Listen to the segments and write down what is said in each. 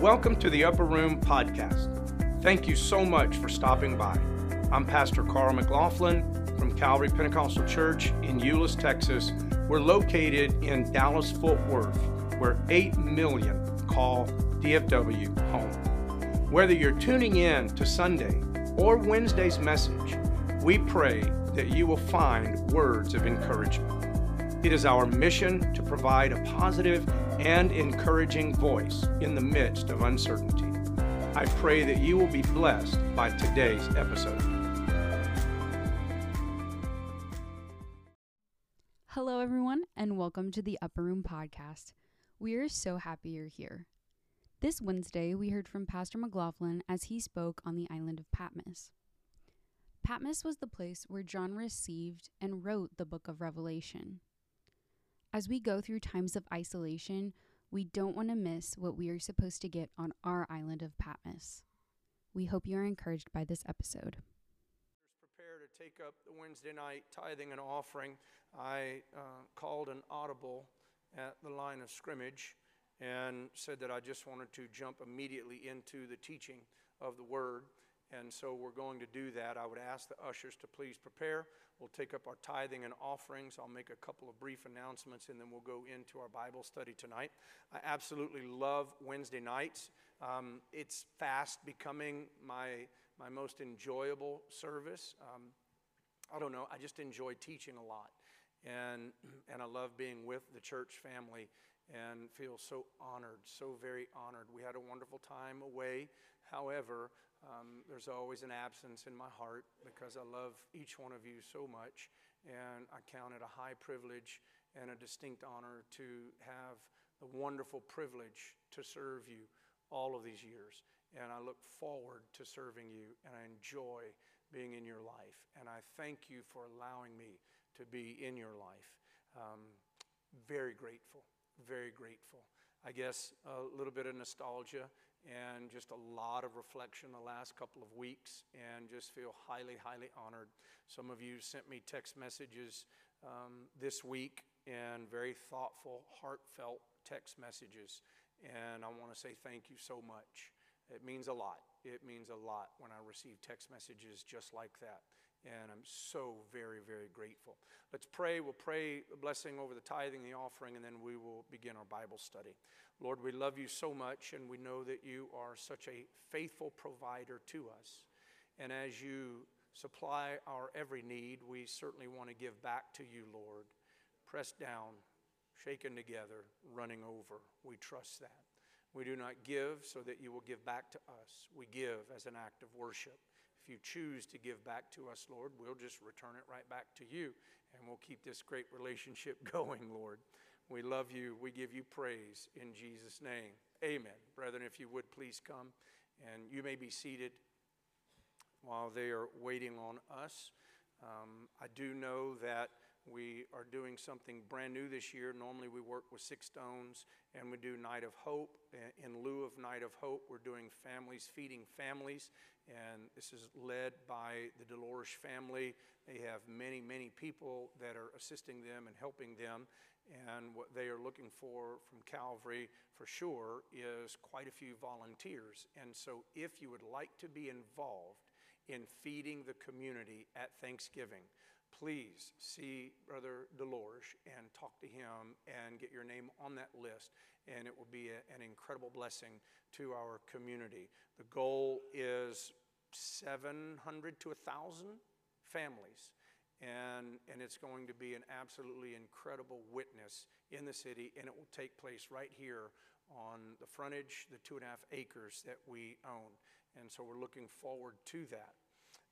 Welcome to the Upper Room Podcast. Thank you so much for stopping by. I'm Pastor Carl McLaughlin from Calvary Pentecostal Church in Euless, Texas. We're located in Dallas Fort Worth, where 8 million call DFW home. Whether you're tuning in to Sunday or Wednesday's message, we pray that you will find words of encouragement. It is our mission to provide a positive and encouraging voice in the midst of uncertainty. I pray that you will be blessed by today's episode. Hello, everyone, and welcome to the Upper Room Podcast. We are so happy you're here. This Wednesday, we heard from Pastor McLaughlin as he spoke on the island of Patmos. Patmos was the place where John received and wrote the book of Revelation. As we go through times of isolation, we don't want to miss what we are supposed to get on our island of Patmos. We hope you are encouraged by this episode. Prepare to take up the Wednesday night tithing and offering. I uh, called an audible at the line of scrimmage and said that I just wanted to jump immediately into the teaching of the word. And so we're going to do that. I would ask the ushers to please prepare. We'll take up our tithing and offerings. I'll make a couple of brief announcements and then we'll go into our Bible study tonight. I absolutely love Wednesday nights. Um, it's fast becoming my, my most enjoyable service. Um, I don't know, I just enjoy teaching a lot. And, and I love being with the church family and feel so honored, so very honored. We had a wonderful time away. However, um, there's always an absence in my heart because I love each one of you so much, and I count it a high privilege and a distinct honor to have the wonderful privilege to serve you all of these years. And I look forward to serving you, and I enjoy being in your life. And I thank you for allowing me to be in your life. Um, very grateful, very grateful. I guess a little bit of nostalgia and just a lot of reflection the last couple of weeks and just feel highly, highly honored. Some of you sent me text messages um, this week and very thoughtful, heartfelt text messages. And I want to say thank you so much. It means a lot. It means a lot when I receive text messages just like that. And I'm so very, very grateful. Let's pray. We'll pray a blessing over the tithing, the offering, and then we will begin our Bible study. Lord, we love you so much, and we know that you are such a faithful provider to us. And as you supply our every need, we certainly want to give back to you, Lord. Pressed down, shaken together, running over. We trust that. We do not give so that you will give back to us. We give as an act of worship. You choose to give back to us, Lord, we'll just return it right back to you, and we'll keep this great relationship going, Lord. We love you. We give you praise in Jesus' name. Amen. Brethren, if you would please come and you may be seated while they are waiting on us. Um, I do know that we are doing something brand new this year. Normally, we work with Six Stones and we do Night of Hope. In lieu of Night of Hope, we're doing Families Feeding Families, and this is led by the Dolores family. They have many, many people that are assisting them and helping them. And what they are looking for from Calvary for sure is quite a few volunteers. And so, if you would like to be involved in feeding the community at Thanksgiving, please see Brother Dolores and talk to him and get your name on that list. And it will be a, an incredible blessing to our community. The goal is 700 to 1,000 families and, and it's going to be an absolutely incredible witness in the city, and it will take place right here on the frontage, the two and a half acres that we own. And so we're looking forward to that.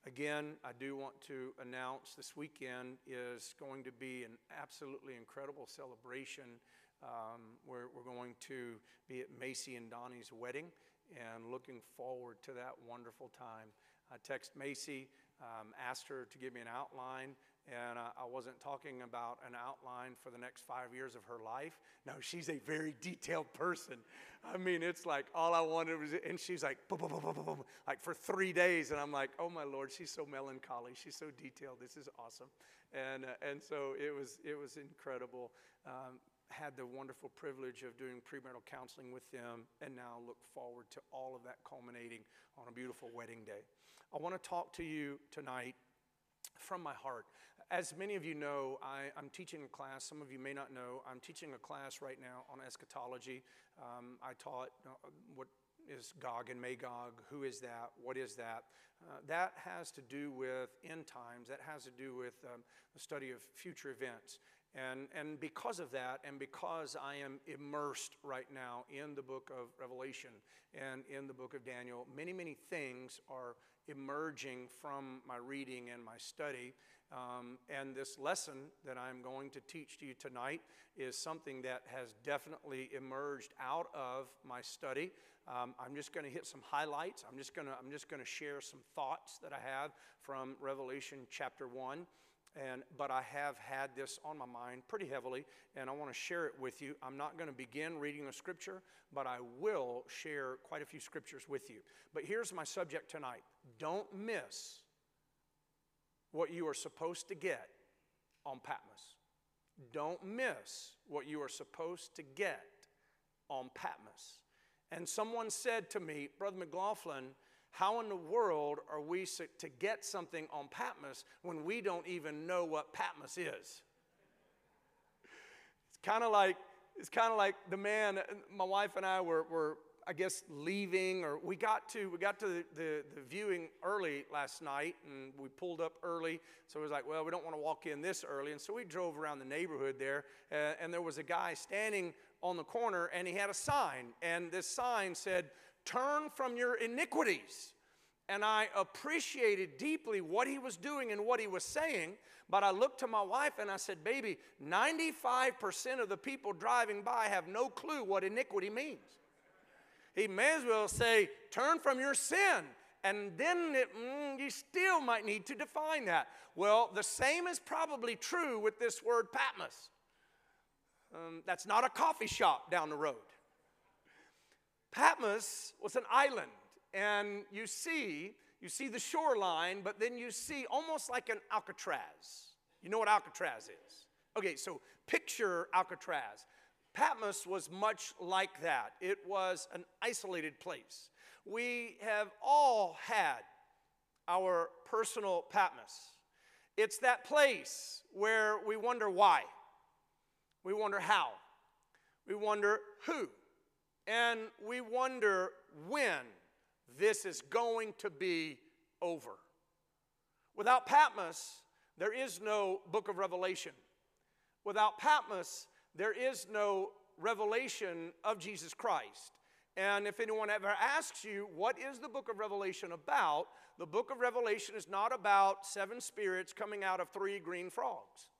Again, I do want to announce this weekend is going to be an absolutely incredible celebration um, where we're going to be at Macy and Donnie's wedding and looking forward to that wonderful time. I text Macy um, asked her to give me an outline, and uh, I wasn't talking about an outline for the next five years of her life. No, she's a very detailed person. I mean, it's like all I wanted was, and she's like, boom, boom, boom, boom, boom, like for three days, and I'm like, oh my lord, she's so melancholy, she's so detailed. This is awesome, and uh, and so it was it was incredible. Um, had the wonderful privilege of doing premarital counseling with them, and now look forward to all of that culminating on a beautiful wedding day. I want to talk to you tonight from my heart. As many of you know, I, am teaching a class. Some of you may not know. I'm teaching a class right now on eschatology. Um, I taught uh, what is Gog and Magog? Who is that? What is that? Uh, that has to do with end times. That has to do with um, the study of future events. And, and because of that, and because I am immersed right now in the book of Revelation and in the book of Daniel, many, many things are emerging from my reading and my study. Um, and this lesson that I'm going to teach to you tonight is something that has definitely emerged out of my study. Um, I'm just going to hit some highlights. I'm just going to I'm just going to share some thoughts that I have from Revelation chapter one. And, but I have had this on my mind pretty heavily, and I want to share it with you. I'm not going to begin reading a scripture, but I will share quite a few scriptures with you. But here's my subject tonight don't miss what you are supposed to get on Patmos. Don't miss what you are supposed to get on Patmos. And someone said to me, Brother McLaughlin, how in the world are we to get something on Patmos when we don't even know what Patmos is? It's kind of like it's kind of like the man. My wife and I were, were I guess leaving or we got to we got to the, the, the, viewing early last night and we pulled up early so it was like well we don't want to walk in this early and so we drove around the neighborhood there uh, and there was a guy standing on the corner and he had a sign and this sign said turn from your iniquities and I appreciated deeply what he was doing and what he was saying. But I looked to my wife and I said, Baby, 95% of the people driving by have no clue what iniquity means. He may as well say, turn from your sin. And then it, mm, you still might need to define that. Well, the same is probably true with this word Patmos. Um, that's not a coffee shop down the road. Patmos was an island, and you see, you see the shoreline, but then you see almost like an Alcatraz. You know what Alcatraz is? Okay, so picture Alcatraz. Patmos was much like that. It was an isolated place. We have all had our personal Patmos. It's that place where we wonder why, we wonder how, we wonder who, and we wonder when this is going to be over. Without Patmos, there is no book of Revelation. Without Patmos, there is no revelation of Jesus Christ. And if anyone ever asks you, what is the book of Revelation about? The book of Revelation is not about seven spirits coming out of three green frogs.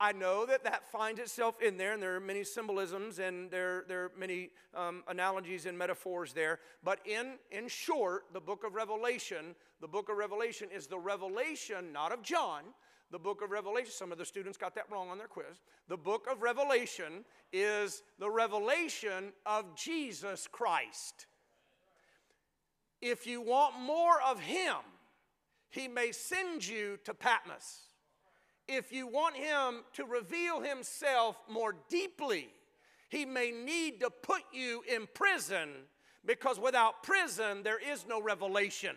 I know that that finds itself in there, and there are many symbolisms and there, there are many um, analogies and metaphors there. But in, in short, the book of Revelation, the book of Revelation is the revelation not of John, the book of Revelation, some of the students got that wrong on their quiz. The book of Revelation is the revelation of Jesus Christ. If you want more of Him, He may send you to Patmos. If you want Him to reveal Himself more deeply, He may need to put you in prison because without prison, there is no revelation.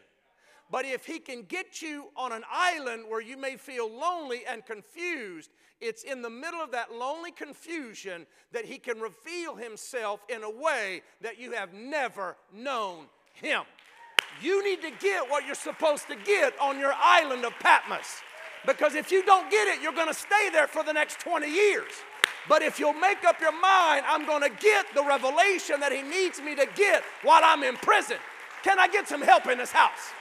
But if he can get you on an island where you may feel lonely and confused, it's in the middle of that lonely confusion that he can reveal himself in a way that you have never known him. You need to get what you're supposed to get on your island of Patmos. Because if you don't get it, you're going to stay there for the next 20 years. But if you'll make up your mind, I'm going to get the revelation that he needs me to get while I'm in prison. Can I get some help in this house?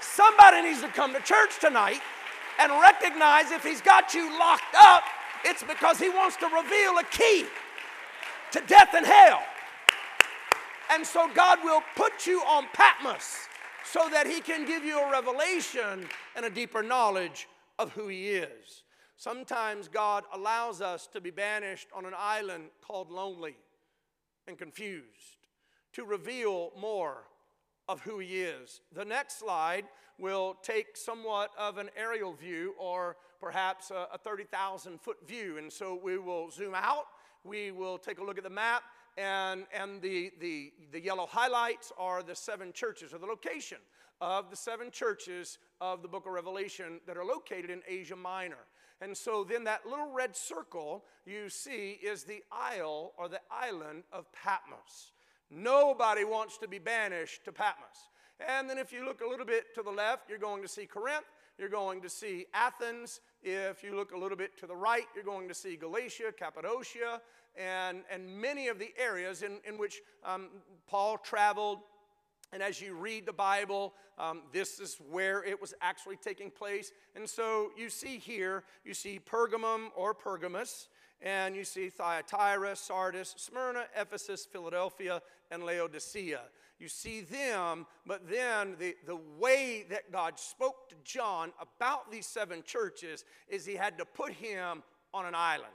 Somebody needs to come to church tonight and recognize if he's got you locked up, it's because he wants to reveal a key to death and hell. And so God will put you on Patmos so that he can give you a revelation and a deeper knowledge of who he is. Sometimes God allows us to be banished on an island called lonely and confused to reveal more of who he is. The next slide will take somewhat of an aerial view or perhaps a, a 30,000 foot view. And so we will zoom out We will take a look at the map, and, and the, the, the yellow highlights are the seven churches, or the location of the seven churches of the book of Revelation that are located in Asia Minor. And so then that little red circle you see is the isle or the island of Patmos. Nobody wants to be banished to Patmos. And then if you look a little bit to the left, you're going to see Corinth, you're going to see Athens. If you look a little bit to the right, you're going to see Galatia, Cappadocia, and, and many of the areas in, in which um, Paul traveled. And as you read the Bible, um, this is where it was actually taking place. And so you see here, you see Pergamum or Pergamus, and you see Thyatira, Sardis, Smyrna, Ephesus, Philadelphia, and Laodicea. You see them, but then the, the way that God spoke to John about these seven churches is he had to put him on an island.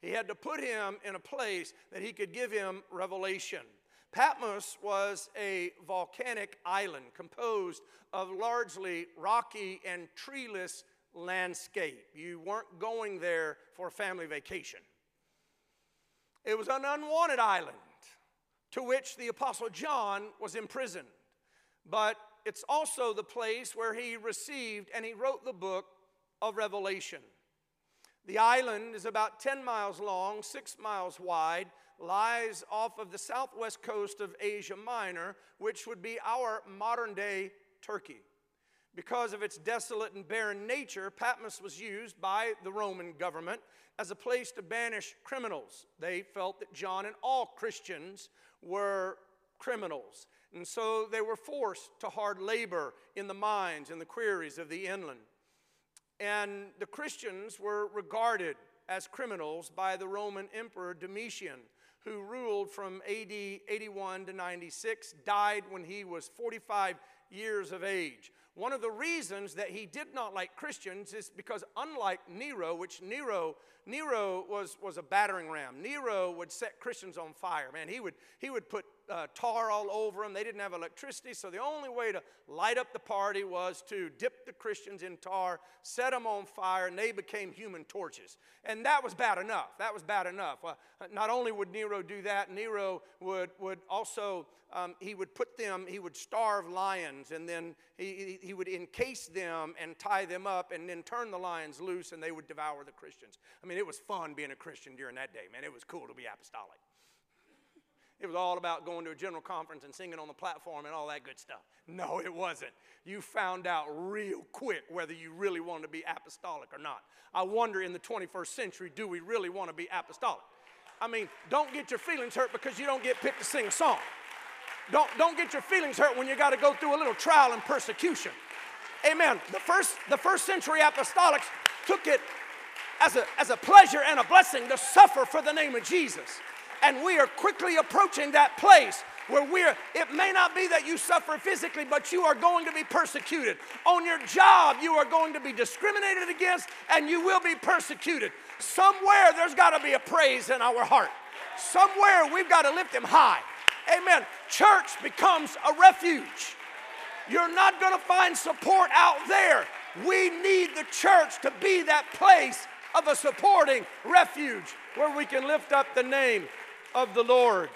He had to put him in a place that he could give him revelation. Patmos was a volcanic island composed of largely rocky and treeless landscape. You weren't going there for a family vacation. It was an unwanted island to which the Apostle John was imprisoned. But it's also the place where he received and he wrote the book of Revelation. The island is about 10 miles long, 6 miles wide, lies off of the southwest coast of Asia Minor, which would be our modern day Turkey. Because of its desolate and barren nature, Patmos was used by the Roman government as a place to banish criminals. They felt that John and all Christians were criminals. And so they were forced to hard labor in the mines and the quarries of the inland. And the Christians were regarded as criminals by the Roman Emperor Domitian, who ruled from AD 81 to 96, died when he was 45 years of age. One of the reasons that he did not like Christians is because, unlike Nero, which Nero Nero was, was a battering ram. Nero would set Christians on fire. Man, he would, he would put uh, tar all over them. They didn't have electricity, so the only way to light up the party was to dip the Christians in tar, set them on fire, and they became human torches. And that was bad enough. That was bad enough. Uh, not only would Nero do that, Nero would, would also, um, he would put them, he would starve lions, and then he, he would encase them and tie them up, and then turn the lions loose, and they would devour the Christians. I mean, it was fun being a Christian during that day, man. It was cool to be apostolic. It was all about going to a general conference and singing on the platform and all that good stuff. No, it wasn't. You found out real quick whether you really wanted to be apostolic or not. I wonder in the 21st century, do we really want to be apostolic? I mean, don't get your feelings hurt because you don't get picked to sing a song. Don't, don't get your feelings hurt when you got to go through a little trial and persecution. Amen. The first, the first century apostolics took it as a, as a pleasure and a blessing to suffer for the name of Jesus. And we are quickly approaching that place where we're, it may not be that you suffer physically, but you are going to be persecuted. On your job, you are going to be discriminated against and you will be persecuted. Somewhere there's got to be a praise in our heart. Somewhere we've got to lift him high. Amen. Church becomes a refuge. You're not going to find support out there. We need the church to be that place of a supporting refuge where we can lift up the name of the Lord.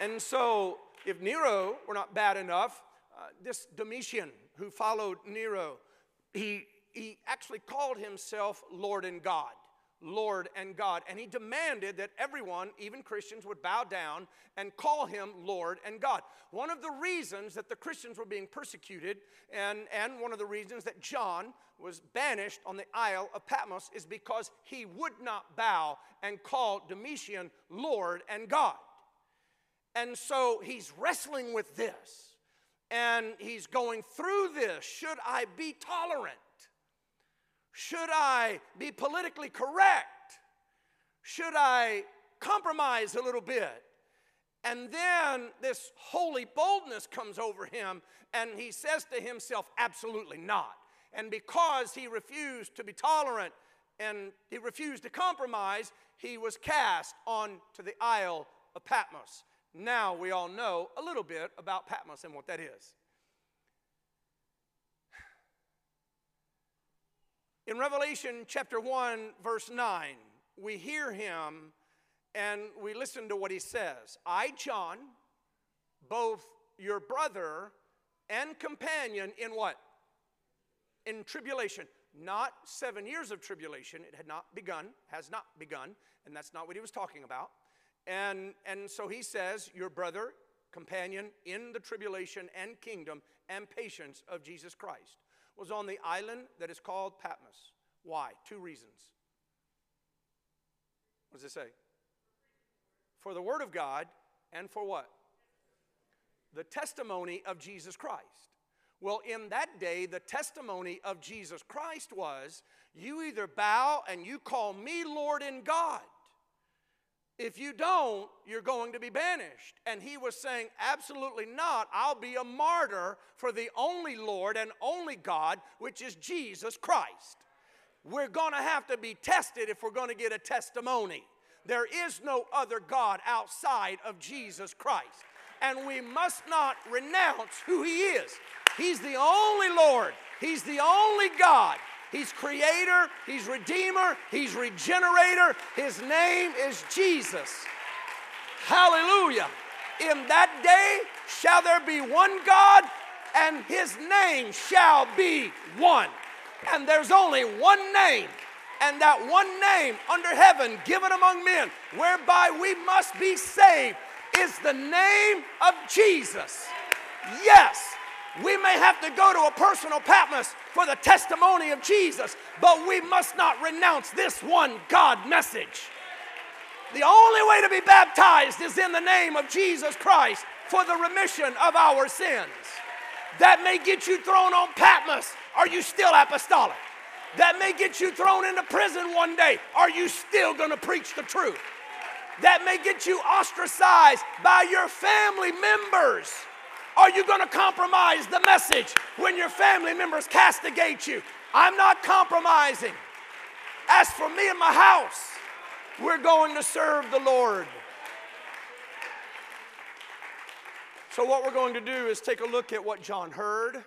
And so, if Nero were not bad enough, uh, this Domitian who followed Nero, he, he actually called himself Lord and God. Lord and God. And he demanded that everyone, even Christians, would bow down and call him Lord and God. One of the reasons that the Christians were being persecuted, and, and one of the reasons that John was banished on the Isle of Patmos, is because he would not bow and call Domitian Lord and God. And so he's wrestling with this. And he's going through this. Should I be tolerant? Should I be politically correct? Should I compromise a little bit? And then this holy boldness comes over him, and he says to himself, Absolutely not. And because he refused to be tolerant and he refused to compromise, he was cast onto the Isle of Patmos. Now we all know a little bit about Patmos and what that is. In Revelation chapter 1, verse 9, we hear him and we listen to what he says. I, John, both your brother and companion in what? In tribulation. Not seven years of tribulation. It had not begun, has not begun, and that's not what he was talking about. And, and so he says, Your brother, companion in the tribulation and kingdom and patience of Jesus Christ was on the island that is called Patmos. Why? Two reasons. What does it say? For the Word of God and for what? The testimony of Jesus Christ. Well, in that day, the testimony of Jesus Christ was you either bow and you call me Lord and God. If you don't, you're going to be banished. And he was saying, Absolutely not. I'll be a martyr for the only Lord and only God, which is Jesus Christ. We're going to have to be tested if we're going to get a testimony. There is no other God outside of Jesus Christ. And we must not renounce who He is. He's the only Lord, He's the only God. He's creator, He's redeemer, He's regenerator. His name is Jesus. Hallelujah. In that day shall there be one God, and His name shall be one. And there's only one name and that one name under heaven given among men whereby we must be saved is the name of Jesus. Yes, we may have to go to a personal Patmos for the testimony of Jesus, but we must not renounce this one God message. The only way to be baptized is in the name of Jesus Christ for the remission of our sins. That may get you thrown on Patmos. Are you still apostolic? That may get you thrown into prison one day. Are you still going to preach the truth? That may get you ostracized by your family members. Are you going to compromise the message when your family members castigate you? I'm not compromising. As for me and my house, we're going to serve the Lord. So, what we're going to do is take a look at what John heard,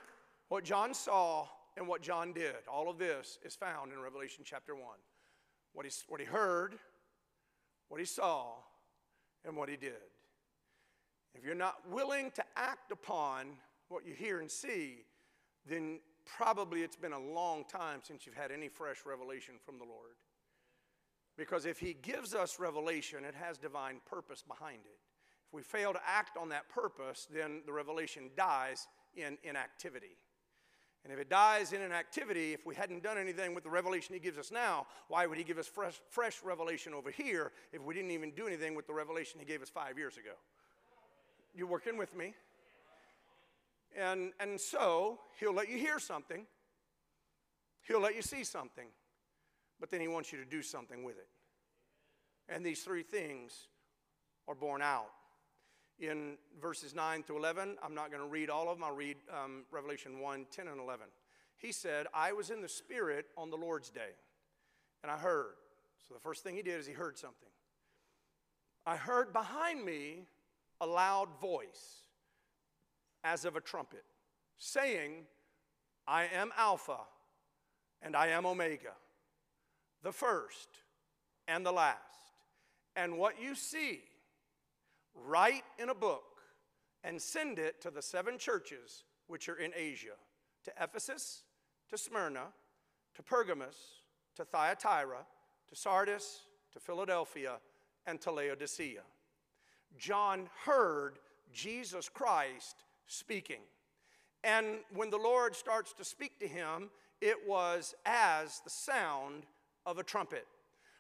what John saw, and what John did. All of this is found in Revelation chapter 1. What he, what he heard, what he saw, and what he did. If you're not willing to act upon what you hear and see, then probably it's been a long time since you've had any fresh revelation from the Lord. Because if He gives us revelation, it has divine purpose behind it. If we fail to act on that purpose, then the revelation dies in inactivity. And if it dies in inactivity, if we hadn't done anything with the revelation he gives us now, why would he give us fresh, fresh revelation over here if we didn't even do anything with the revelation he gave us five years ago? You working with me? And, and so he'll let you hear something, he'll let you see something, but then he wants you to do something with it. And these three things are borne out in verses 9 to 11. I'm not going to read all of them. I'll read um, Revelation 1 10 and 11. He said, I was in the Spirit on the Lord's day, and I heard. So the first thing he did is he heard something. I heard behind me a loud voice as of a trumpet saying, I am Alpha and I am Omega, the first and the last. And what you see, write in a book and send it to the seven churches which are in Asia to Ephesus, to Smyrna, to Pergamos, to Thyatira, to Sardis, to Philadelphia, and to Laodicea. John heard Jesus Christ speaking. And when the Lord starts to speak to him, it was as the sound of a trumpet.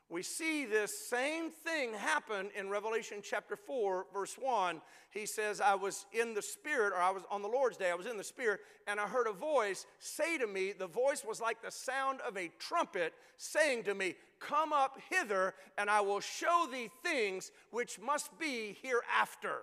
We see this same thing happen in Revelation chapter 4, verse 1. He says, I was in the Spirit, or I was on the Lord's day, I was in the Spirit, and I heard a voice say to me, the voice was like the sound of a trumpet saying to me, Come up hither, and I will show thee things which must be hereafter.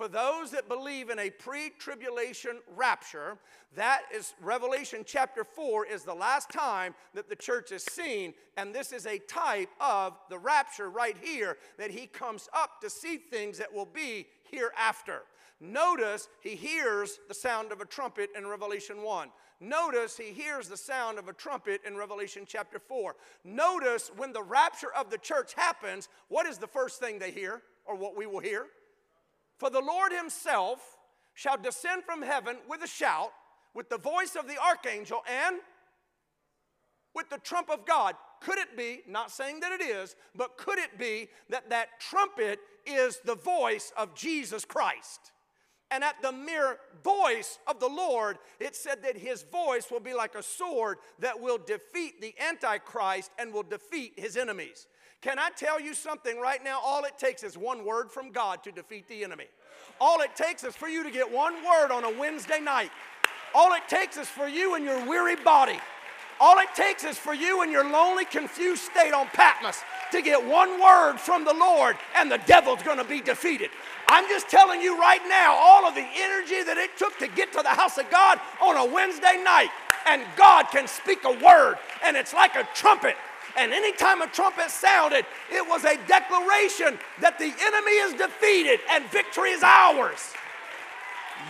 For those that believe in a pre tribulation rapture, that is Revelation chapter 4 is the last time that the church is seen. And this is a type of the rapture right here that he comes up to see things that will be hereafter. Notice he hears the sound of a trumpet in Revelation 1. Notice he hears the sound of a trumpet in Revelation chapter 4. Notice when the rapture of the church happens, what is the first thing they hear, or what we will hear? For the Lord himself shall descend from heaven with a shout, with the voice of the archangel, and with the trump of God. Could it be, not saying that it is, but could it be that that trumpet is the voice of Jesus Christ? And at the mere voice of the Lord, it said that his voice will be like a sword that will defeat the Antichrist and will defeat his enemies. Can I tell you something right now? All it takes is one word from God to defeat the enemy. All it takes is for you to get one word on a Wednesday night. All it takes is for you and your weary body. All it takes is for you in your lonely, confused state on Patmos to get one word from the Lord, and the devil's to be defeated. I'm just telling you right now, all of the energy that it took to get to the house of God on a Wednesday night, and God can speak a word, and it's like a trumpet. And anytime a trumpet sounded, it was a declaration that the enemy is defeated and victory is ours.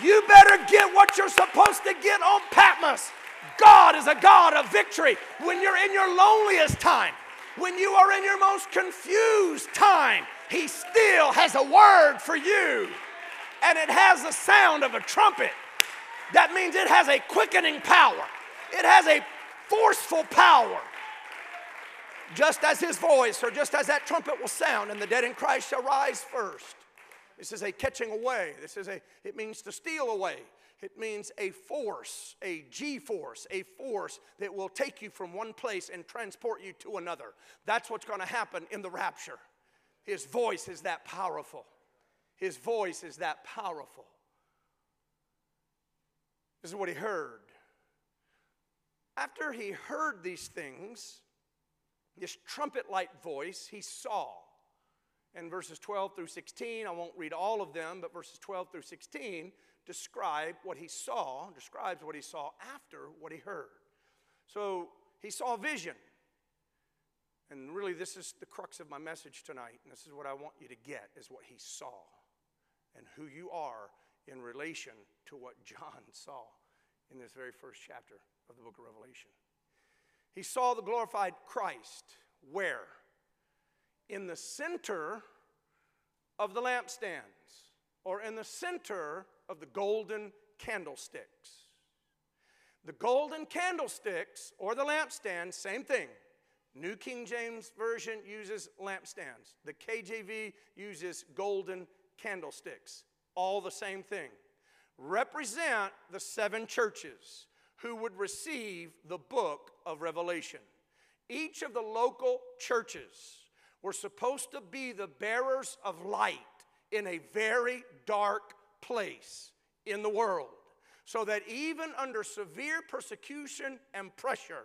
You better get what you're supposed to get on Patmos. God is a God of victory. When you're in your loneliest time, when you are in your most confused time, He still has a word for you. And it has the sound of a trumpet. That means it has a quickening power, it has a forceful power. Just as His voice, or just as that trumpet will sound, and the dead in Christ shall rise first. This is a catching away. This is a, it means to steal away. It means a force, a G force, a force that will take you from one place and transport you to another. That's what's going to happen in the rapture. His voice is that powerful. His voice is that powerful. This is what he heard. After he heard these things, this trumpet like voice, he saw. In verses 12 through 16, I won't read all of them, but verses 12 through 16 describe what he saw, describes what he saw after what he heard. So he saw vision. And really, this is the crux of my message tonight. And this is what I want you to get is what he saw and who you are in relation to what John saw in this very first chapter of the book of Revelation. He saw the glorified Christ where? In the center of the lampstands, or in the center of the golden candlesticks. The golden candlesticks or the lampstands, same thing. New King James Version uses lampstands. The KJV uses golden candlesticks. All the same thing. Represent the seven churches who would receive the book of Revelation. Each of the local churches were supposed to be the bearers of light in a very dark place in the world, so that even under severe persecution and pressure,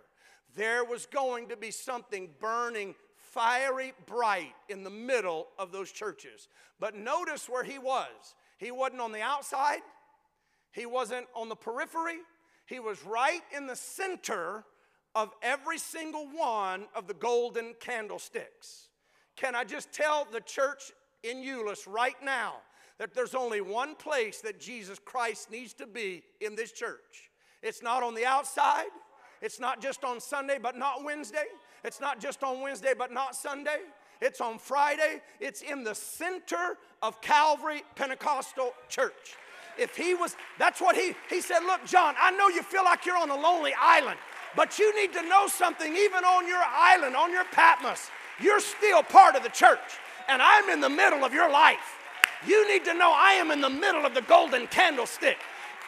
there was going to be something burning fiery bright in the middle of those churches. But notice where he was. He wasn't on the outside, he wasn't on the periphery, he was right in the center of every single one of the golden candlesticks. Can I just tell the church in Euless right now that there's only one place that Jesus Christ needs to be in this church. It's not on the outside, it's not just on Sunday, but not Wednesday. It's not just on Wednesday, but not Sunday. It's on Friday. It's in the center of Calvary Pentecostal Church. If he was, that's what he, he said, Look, John, I know you feel like you're on a lonely island, but you need to know something, even on your island, on your Patmos, you're still part of the church. And I'm in the middle of your life. You need to know I am in the middle of the golden candlestick.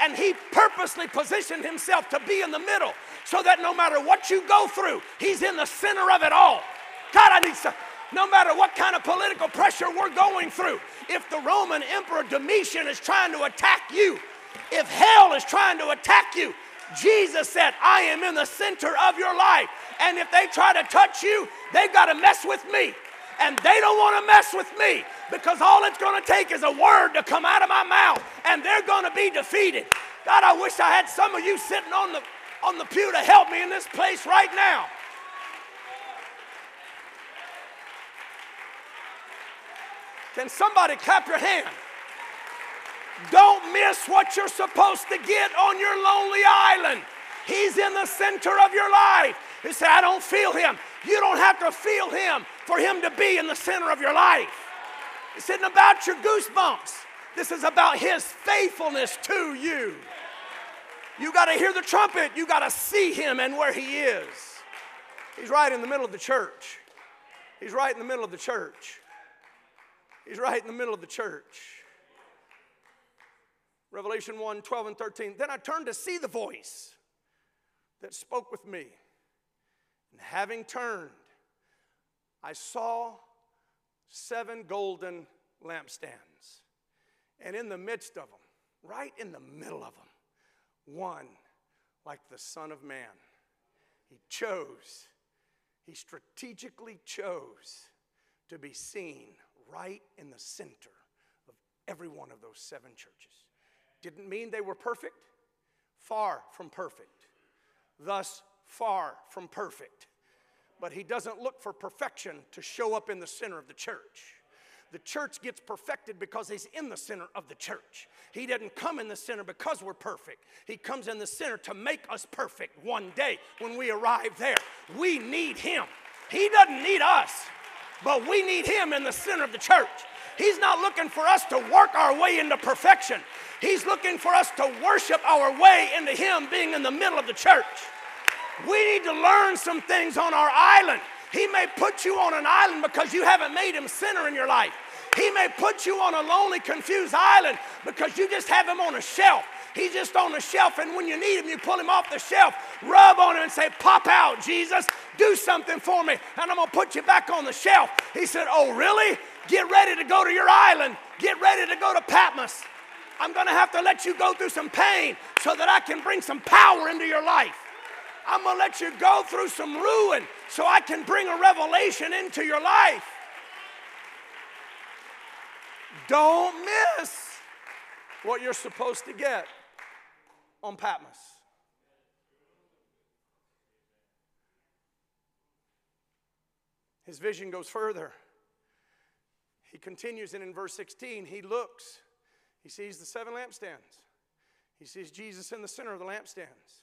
And he purposely positioned himself to be in the middle so that no matter what you go through, he's in the center of it all. God, I need some. No matter what kind of political pressure we're going through, if the Roman Emperor Domitian is trying to attack you, if hell is trying to attack you, Jesus said, I am in the center of your life. And if they try to touch you, they've got to mess with me and they don't want to mess with me because all it's going to take is a word to come out of my mouth and they're going to be defeated. God, I wish I had some of you sitting on the, on the pew to help me in this place right now. Can somebody clap your hand? Don't miss what you're supposed to get on your lonely island. He's in the center of your life. You say, I don't feel him. You don't have to feel him for him to be in the center of your life. This isn't about your goosebumps. This is about his faithfulness to you. You got to hear the trumpet. You got to see him and where he is. He's right in the middle of the church. He's right in the middle of the church. He's right in the middle of the church. Revelation 1 12 and 13. Then I turned to see the voice that spoke with me. And having turned, I saw seven golden lampstands. And in the midst of them, right in the middle of them, one like the Son of Man. He chose, he strategically chose to be seen right in the center of every one of those seven churches. Didn't mean they were perfect, far from perfect. Thus, far from perfect. But he doesn't look for perfection to show up in the center of the church. The church gets perfected because he's in the center of the church. He didn't come in the center because we're perfect. He comes in the center to make us perfect one day when we arrive there. We need him. He doesn't need us, but we need him in the center of the church. He's not looking for us to work our way into perfection. He's looking for us to worship our way into Him being in the middle of the church. We need to learn some things on our island. He may put you on an island because you haven't made Him center in your life. He may put you on a lonely, confused island because you just have Him on a shelf. He's just on the shelf, and when you need him, you pull him off the shelf, rub on him, and say, Pop out, Jesus, do something for me, and I'm gonna put you back on the shelf. He said, Oh, really? Get ready to go to your island. Get ready to go to Patmos. I'm to have to let you go through some pain so that I can bring some power into your life. I'm to let you go through some ruin so I can bring a revelation into your life. Don't miss what you're supposed to get on Patmos. His vision goes further. He continues, and in verse 16, he looks he sees the seven lampstands. He sees Jesus in the center of the lampstands.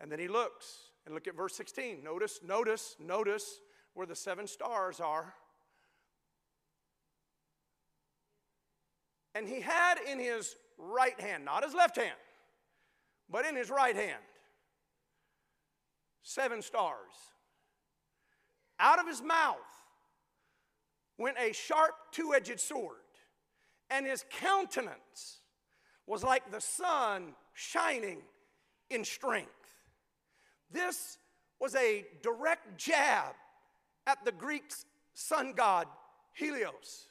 And then he looks and look at verse 16. Notice, notice, notice where the seven stars are. And he had in his right hand, not his left hand, but in his right hand, seven stars. Out of his mouth went a sharp two edged sword and his countenance was like the sun shining in strength. This was a direct jab at the Greek sun god Helios.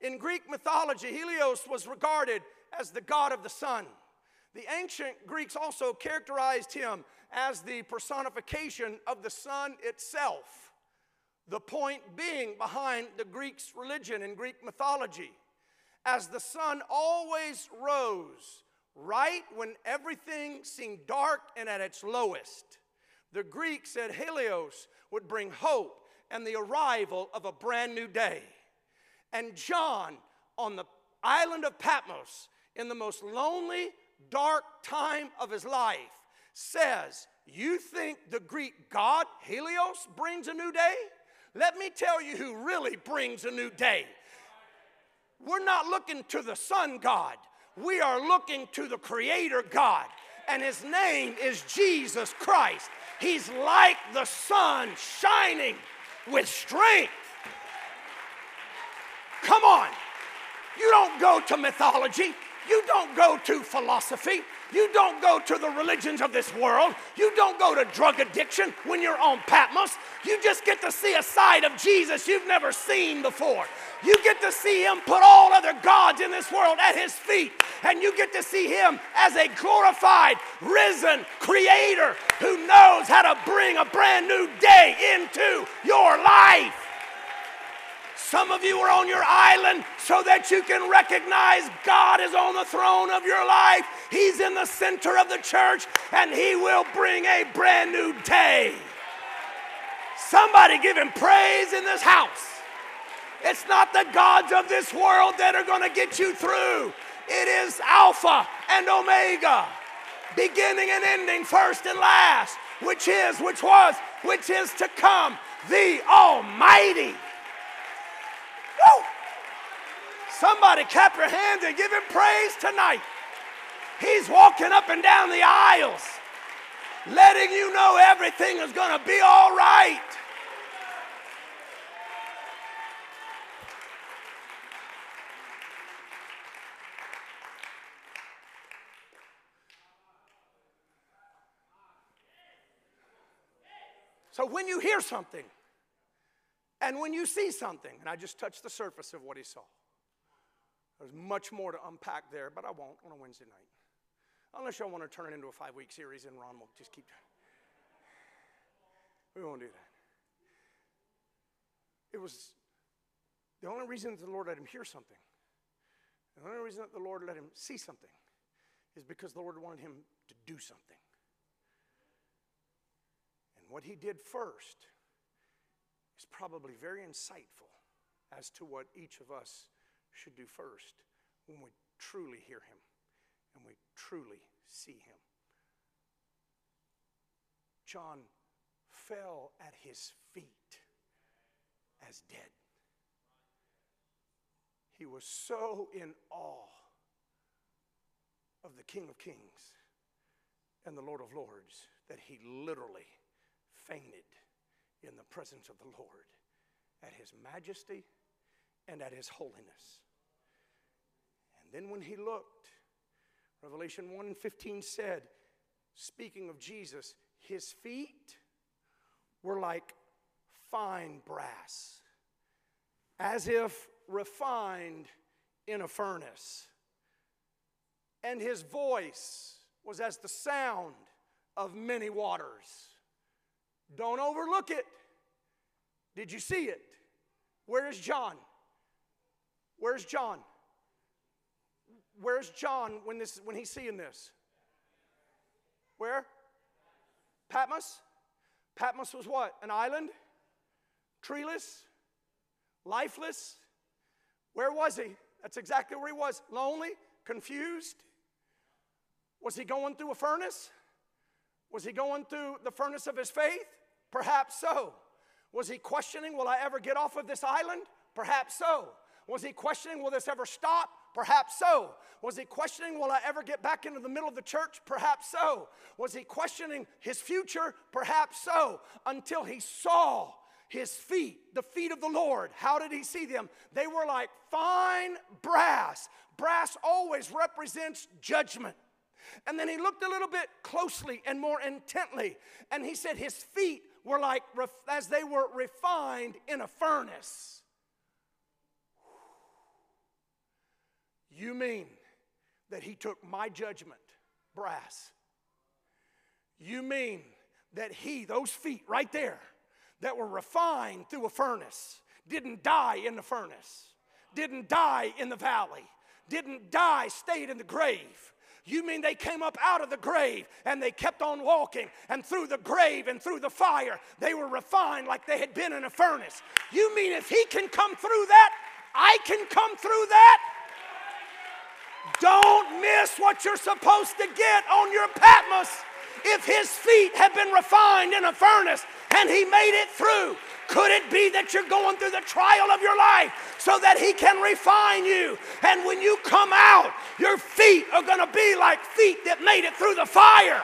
In Greek mythology, Helios was regarded as the god of the sun. The ancient Greeks also characterized him as the personification of the sun itself. The point being behind the Greeks' religion and Greek mythology as the sun always rose right when everything seemed dark and at its lowest. The Greeks said Helios would bring hope and the arrival of a brand new day. And John, on the island of Patmos, in the most lonely, dark time of his life, says, You think the Greek god Helios brings a new day? Let me tell you who really brings a new day. We're not looking to the sun God, we are looking to the creator God, and his name is Jesus Christ. He's like the sun shining with strength. Come on. You don't go to mythology. You don't go to philosophy. You don't go to the religions of this world. You don't go to drug addiction when you're on Patmos. You just get to see a side of Jesus you've never seen before. You get to see him put all other gods in this world at his feet. And you get to see him as a glorified, risen creator who knows how to bring a brand new day into your life. Some of you are on your island so that you can recognize God is on the throne of your life. He's in the center of the church and He will bring a brand new day. Somebody give Him praise in this house. It's not the gods of this world that are going to get you through. It is Alpha and Omega, beginning and ending, first and last, which is, which was, which is to come, the Almighty. Woo! Somebody clap your hands and give him praise tonight. He's walking up and down the aisles, letting you know everything is going to be all right. So when you hear something and when you see something, and I just touched the surface of what he saw, there's much more to unpack there, but I won't on a Wednesday night. Unless y'all want to turn it into a five week series and Ron will just keep. We won't do that. It was the only reason that the Lord let him hear something, the only reason that the Lord let him see something is because the Lord wanted him to do something. And what he did first is probably very insightful as to what each of us should do first when we truly hear him and we truly see him. John fell at his feet as dead. He was so in awe of the King of Kings and the Lord of Lords that he literally fainted in the presence of the Lord at his majesty and at his holiness. And then when he looked, Revelation 1 and 15 said, speaking of Jesus, his feet were like fine brass, as if refined in a furnace. And his voice was as the sound of many waters. Don't overlook it. Did you see it? Where is John? Where's John? Where's John when, this, when he's seeing this? Where? Patmos? Patmos was what? An island? Treeless? Lifeless? Where was he? That's exactly where he was. Lonely? Confused? Was he going through a furnace? Was he going through the furnace of his faith? Perhaps so. Was he questioning, will I ever get off of this island? Perhaps so. Was he questioning, will this ever stop? Perhaps so. Was he questioning, will I ever get back into the middle of the church? Perhaps so. Was he questioning his future? Perhaps so. Until he saw his feet, the feet of the Lord. How did he see them? They were like fine brass. Brass always represents judgment. And then he looked a little bit closely and more intently, and he said his feet were like as they were refined in a furnace. You mean that he took my judgment, brass? You mean that he, those feet right there, that were refined through a furnace, didn't die in the furnace, didn't die in the valley, didn't die, stayed in the grave. You mean they came up out of the grave and they kept on walking, and through the grave and through the fire, they were refined like they had been in a furnace. You mean if he can come through that, I can come through that? Don't miss what you're supposed to get on your Patmos. If his feet have been refined in a furnace and he made it through, could it be that you're going through the trial of your life so that he can refine you? And when you come out, your feet are going to be like feet that made it through the fire.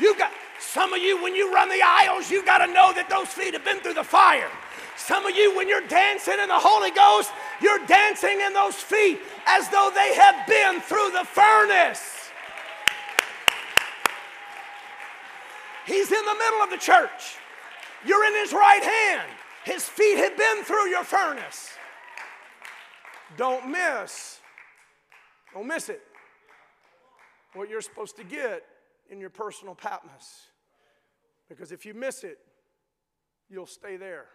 You got some of you when you run the aisles, you got to know that those feet have been through the fire. Some of you, when you're dancing in the Holy Ghost, you're dancing in those feet as though they have been through the furnace. He's in the middle of the church. You're in his right hand. His feet have been through your furnace. Don't miss, don't miss it. What you're supposed to get in your personal Patmos. Because if you miss it, you'll stay there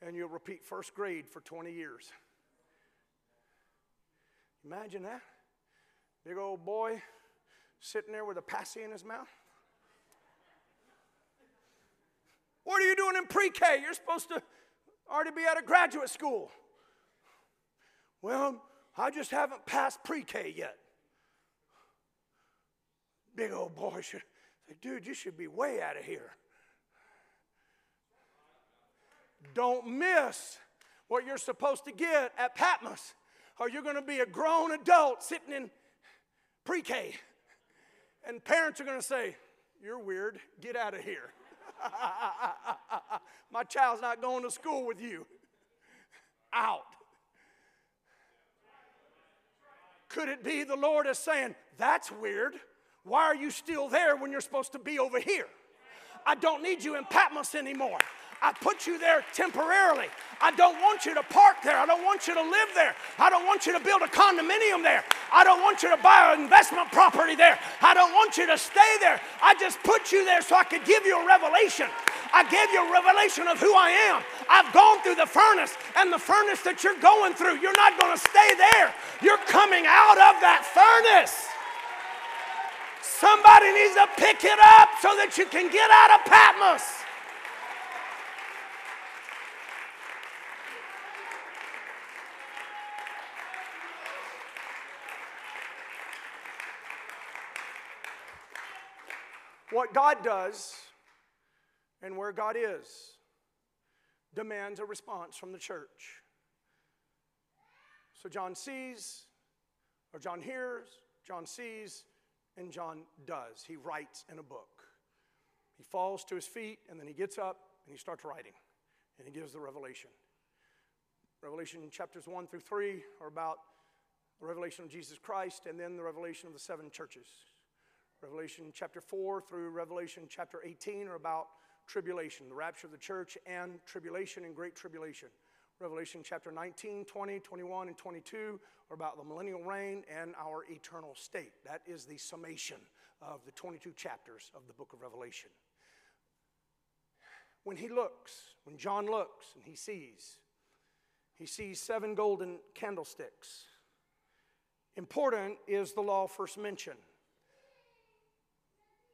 and you'll repeat first grade for 20 years. Imagine that. Big old boy sitting there with a passy in his mouth. What are you doing in pre K? You're supposed to already be out of graduate school. Well, I just haven't passed pre K yet. Big old boy should say, dude, you should be way out of here. Don't miss what you're supposed to get at Patmos, or you're going to be a grown adult sitting in pre K. And parents are going to say, You're weird, get out of here. My child's not going to school with you. Out. Could it be the Lord is saying, That's weird. Why are you still there when you're supposed to be over here? I don't need you in Patmos anymore. I put you there temporarily. I don't want you to park there. I don't want you to live there. I don't want you to build a condominium there. I don't want you to buy an investment property there. I don't want you to stay there. I just put you there so I could give you a revelation. I gave you a revelation of who I am. I've gone through the furnace, and the furnace that you're going through, you're not going to stay there. You're coming out of that furnace. Somebody needs to pick it up so that you can get out of Patmos. What God does and where God is demands a response from the church. So John sees, or John hears, John sees, and John does. He writes in a book. He falls to his feet, and then he gets up and he starts writing, and he gives the revelation. Revelation chapters 1 through 3 are about the revelation of Jesus Christ and then the revelation of the seven churches. Revelation chapter 4 through Revelation chapter 18 are about tribulation, the rapture of the church, and tribulation and great tribulation. Revelation chapter 19, 20, 21, and 22 are about the millennial reign and our eternal state. That is the summation of the 22 chapters of the book of Revelation. When he looks, when John looks and he sees, he sees seven golden candlesticks. Important is the law first mentioned.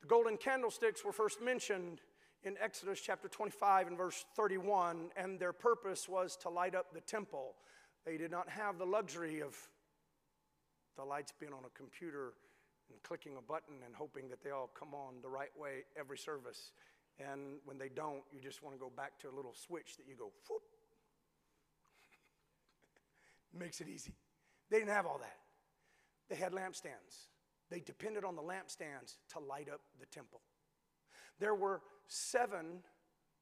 The golden candlesticks were first mentioned in Exodus chapter 25 and verse 31, and their purpose was to light up the temple. They did not have the luxury of the lights being on a computer and clicking a button and hoping that they all come on the right way every service. And when they don't, you just want to go back to a little switch that you go, whoop. Makes it easy. They didn't have all that. They had lampstands. They depended on the lampstands to light up the temple. There were seven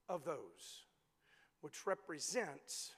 of those, which represents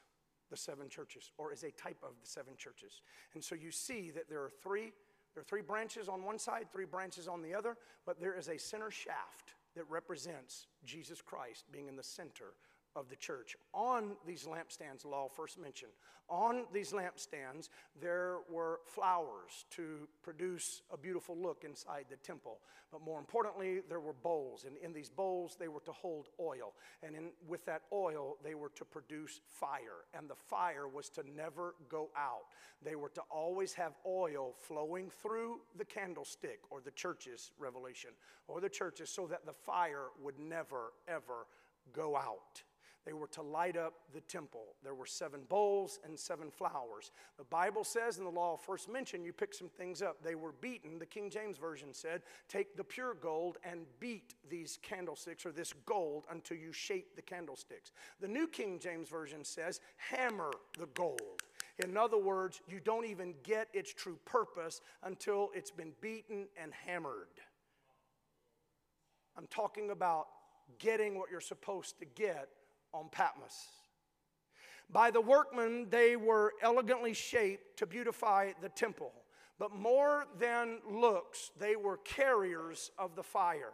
the seven churches, or is a type of the seven churches. And so you see that there are three, there are three branches on one side, three branches on the other, but there is a center shaft that represents Jesus Christ being in the center of the church. On these lampstands, law first mentioned, on these lampstands, there were flowers to produce a beautiful look inside the temple. But more importantly, there were bowls. And in these bowls, they were to hold oil. And in, with that oil, they were to produce fire. And the fire was to never go out. They were to always have oil flowing through the candlestick or the church's revelation or the churches so that the fire would never, ever go out. They were to light up the temple. There were seven bowls and seven flowers. The Bible says in the law first mention, you pick some things up. They were beaten. The King James Version said, Take the pure gold and beat these candlesticks or this gold until you shape the candlesticks. The New King James Version says, Hammer the gold. In other words, you don't even get its true purpose until it's been beaten and hammered. I'm talking about getting what you're supposed to get on Patmos. By the workmen, they were elegantly shaped to beautify the temple. But more than looks, they were carriers of the fire.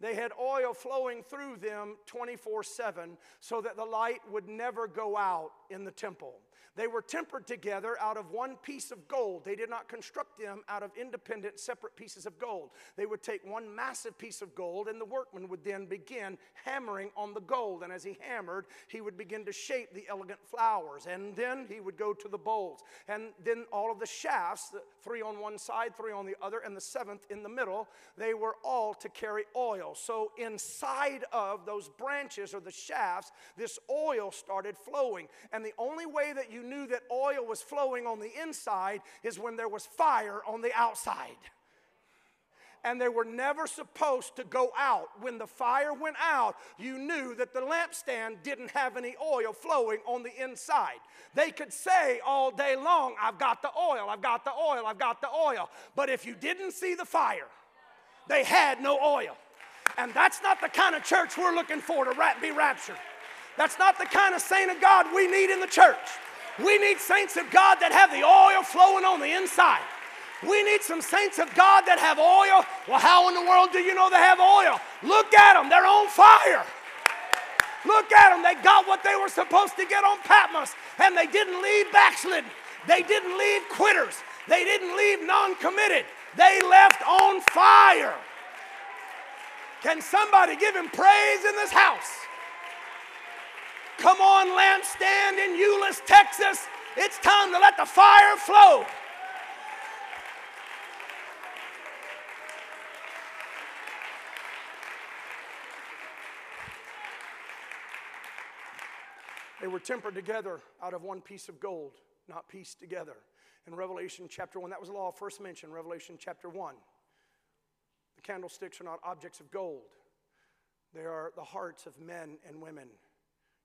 They had oil flowing through them 24 7 so that the light would never go out in the temple. They were tempered together out of one piece of gold. They did not construct them out of independent, separate pieces of gold. They would take one massive piece of gold, and the workman would then begin hammering on the gold. And as he hammered, he would begin to shape the elegant flowers. And then he would go to the bowls. And then all of the shafts, three on one side, three on the other, and the seventh in the middle, they were all to carry oil. So inside of those branches or the shafts, this oil started flowing. And the only way that you you knew that oil was flowing on the inside is when there was fire on the outside. And they were never supposed to go out. When the fire went out, you knew that the lampstand didn't have any oil flowing on the inside. They could say all day long, I've got the oil, I've got the oil, I've got the oil. But if you didn't see the fire, they had no oil. And that's not the kind of church we're looking for to be raptured. That's not the kind of saint of God we need in the church. We need saints of God that have the oil flowing on the inside. We need some saints of God that have oil. Well, how in the world do you know they have oil? Look at them, they're on fire. Look at them, they got what they were supposed to get on Patmos, and they didn't leave backslidden. They didn't leave quitters. They didn't leave non committed. They left on fire. Can somebody give him praise in this house? Come on, lampstand in Euless, Texas. It's time to let the fire flow. They were tempered together out of one piece of gold, not pieced together. In Revelation chapter 1, that was the law first mentioned, Revelation chapter 1. The candlesticks are not objects of gold, they are the hearts of men and women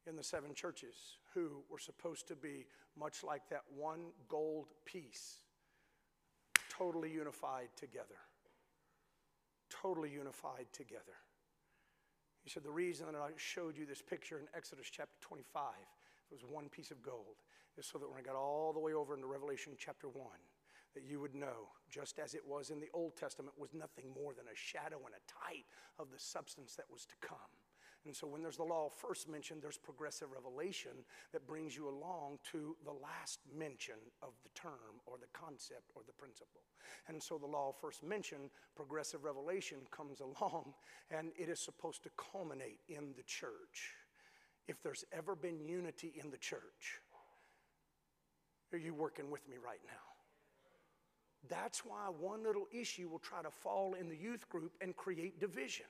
in the seven churches who were supposed to be much like that one gold piece, totally unified together. Totally unified together. He said, The reason that I showed you this picture in Exodus chapter 25, it was one piece of gold, is so that when I got all the way over into Revelation chapter 1, that you would know, just as it was in the Old Testament, was nothing more than a shadow and a type of the substance that was to come. And so when there's the law first mentioned, there's progressive revelation that brings you along to the last mention of the term or the concept or the principle. And so the law first mentioned, progressive revelation comes along and it is supposed to culminate in the church. If there's ever been unity in the church, are you working with me right now? That's why one little issue will try to fall in the youth group and create division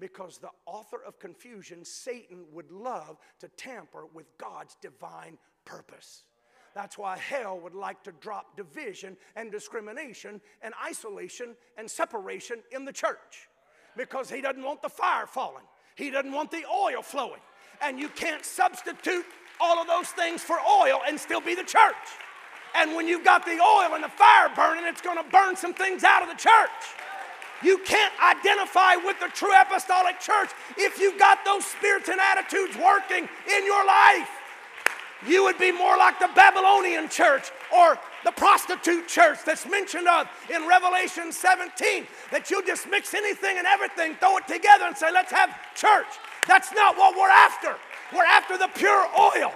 because the author of confusion, Satan, would love to tamper with God's divine purpose. That's why hell would like to drop division and discrimination and isolation and separation in the church because he doesn't want the fire falling, he doesn't want the oil flowing. And you can't substitute all of those things for oil and still be the church. And when you've got the oil and the fire burning, it's going to burn some things out of the church. You can't identify with the true apostolic church if you've got those spirits and attitudes working in your life. You would be more like the Babylonian church or the prostitute church that's mentioned of in Revelation 17, that you'll just mix anything and everything, throw it together, and say, let's have church. That's not what we're after. We're after the pure oil,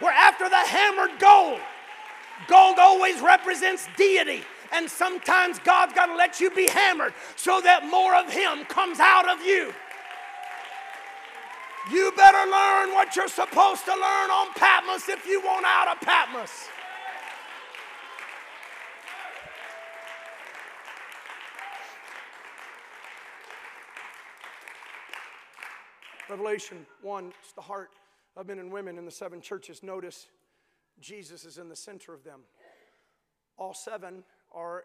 we're after the hammered gold. Gold always represents deity. And sometimes God's got to let you be hammered so that more of Him comes out of you. You better learn what you're supposed to learn on Patmos if you want out of Patmos. Revelation 1, it's the heart of men and women in the seven churches. Notice Jesus is in the center of them. All seven are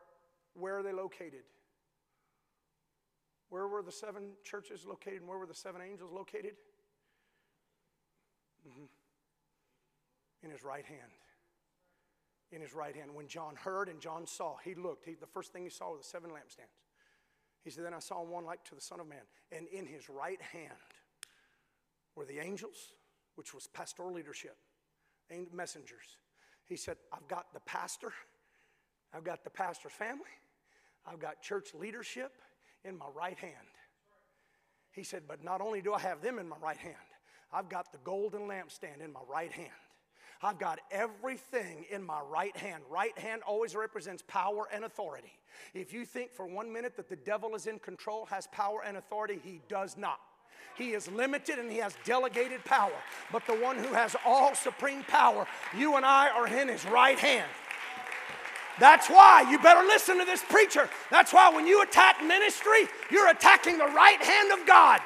where are they located? Where were the seven churches located and where were the seven angels located? Mm-hmm. In his right hand. In his right hand. When John heard and John saw, he looked. He, the first thing he saw were the seven lampstands. He said, Then I saw one like to the Son of Man. And in his right hand were the angels, which was pastoral leadership, and messengers. He said, I've got the pastor I've got the pastor's family, I've got church leadership in my right hand. He said, But not only do I have them in my right hand, I've got the golden lampstand in my right hand. I've got everything in my right hand. Right hand always represents power and authority. If you think for one minute that the devil is in control, has power and authority, he does not. He is limited and he has delegated power. But the one who has all supreme power, you and I are in his right hand. That's why you better listen to this preacher. That's why when you attack ministry, you're attacking the right hand of God.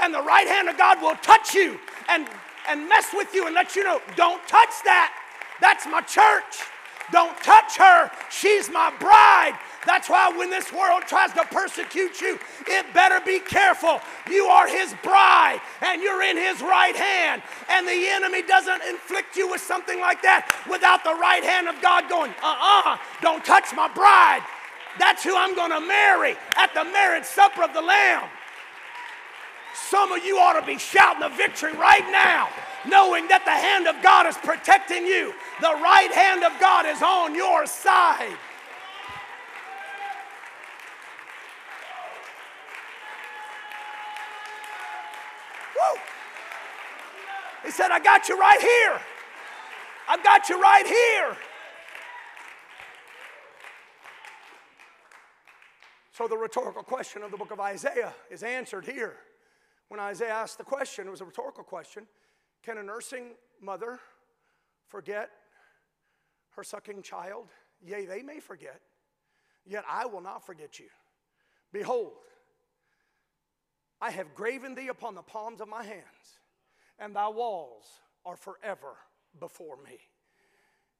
And the right hand of God will touch you and, and mess with you and let you know don't touch that. That's my church. Don't touch her. She's my bride. That's why when this world tries to persecute you, it better be careful. You are his bride and you're in his right hand. And the enemy doesn't inflict you with something like that without the right hand of God going, uh uh-uh, uh, do not touch my bride. That's who I'm going to marry at the marriage supper of the Lamb. Some of you ought to be shouting the victory right now, knowing that the hand of God is protecting you. The right hand of God is on your side. Woo! He said, I got you right here. I've got you right here. So the rhetorical question of the book of Isaiah is answered here. When Isaiah asked the question, it was a rhetorical question Can a nursing mother forget her sucking child? Yea, they may forget, yet I will not forget you. Behold, I have graven thee upon the palms of my hands, and thy walls are forever before me.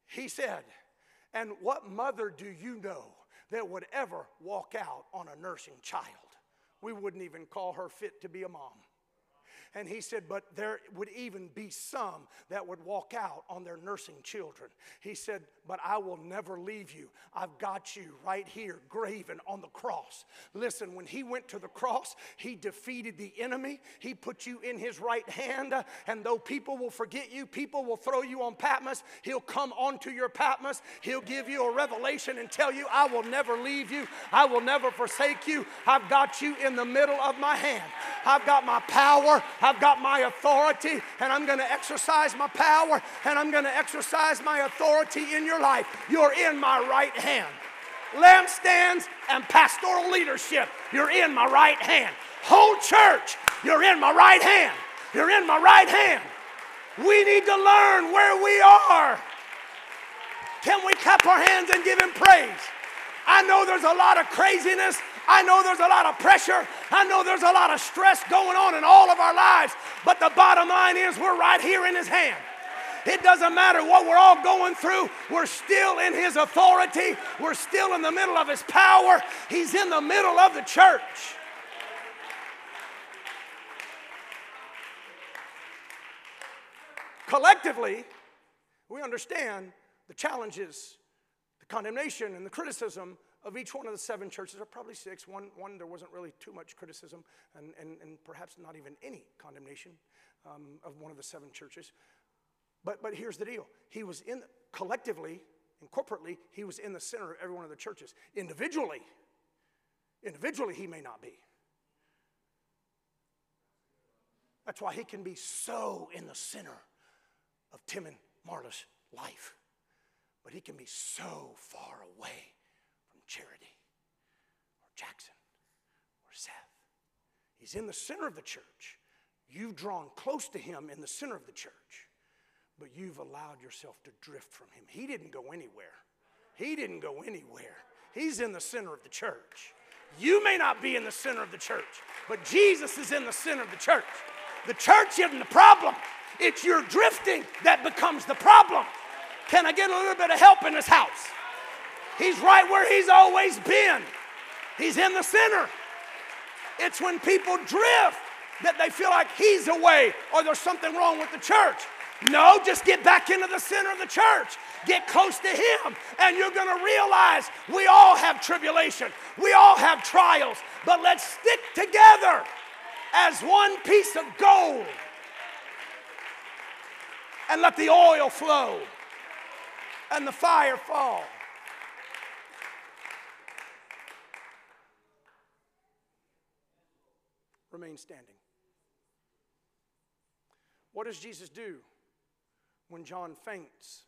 He said, And what mother do you know that would ever walk out on a nursing child? we wouldn't even call her fit to be a mom. And he said, but there would even be some that would walk out on their nursing children. He said, but I will never leave you. I've got you right here, graven on the cross. Listen, when he went to the cross, he defeated the enemy. He put you in his right hand. And though people will forget you, people will throw you on Patmos, he'll come onto your Patmos. He'll give you a revelation and tell you, I will never leave you. I will never forsake you. I've got you in the middle of my hand. I've got my power. I've got my authority and I'm going to exercise my power and I'm going to exercise my authority in your life. You're in my right hand. Lampstands and pastoral leadership, you're in my right hand. Whole church, you're in my right hand. You're in my right hand. We need to learn where we are. Can we clap our hands and give him praise? I know there's a lot of craziness I know there's a lot of pressure. I know there's a lot of stress going on in all of our lives. But the bottom line is we're right here in His hand. It doesn't matter what we're all going through, we're still in His authority. We're still in the middle of His power. He's in the middle of the church. Collectively, we understand the challenges, the condemnation, and the criticism of each one of the seven churches, or probably six, one, one there wasn't really too much criticism and, and, and perhaps not even any condemnation um, of one of the seven churches. But, but here's the deal he was in, collectively and corporately, he was in the center of every one of the churches. Individually, individually, he may not be. That's why he can be so in the center of Tim and Marla's life. But he can be so far away Charity or Jackson or Seth. He's in the center of the church. You've drawn close to him in the center of the church, but you've allowed yourself to drift from him. He didn't go anywhere. He didn't go anywhere. He's in the center of the church. You may not be in the center of the church, but Jesus is in the center of the church. The church isn't the problem, it's your drifting that becomes the problem. Can I get a little bit of help in this house? He's right where he's always been. He's in the center. It's when people drift that they feel like he's away or there's something wrong with the church. No, just get back into the center of the church. Get close to Him, and you're going to realize we all have tribulation. We all have trials, but let's stick together as one piece of gold and let the oil flow and the fire fall. Remain standing. What does Jesus do when John faints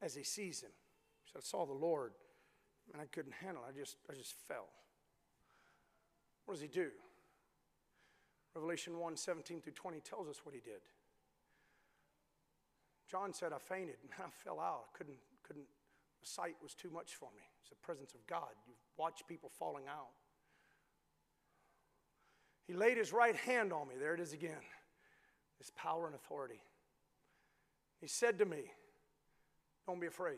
as he sees him? He said, I saw the Lord and I couldn't handle it. I just, I just fell. What does he do? Revelation 1 17 through 20 tells us what he did. John said, I fainted and I fell out. I couldn't, couldn't, the sight was too much for me. It's the presence of God. You watch people falling out. He laid his right hand on me. There it is again. His power and authority. He said to me, Don't be afraid.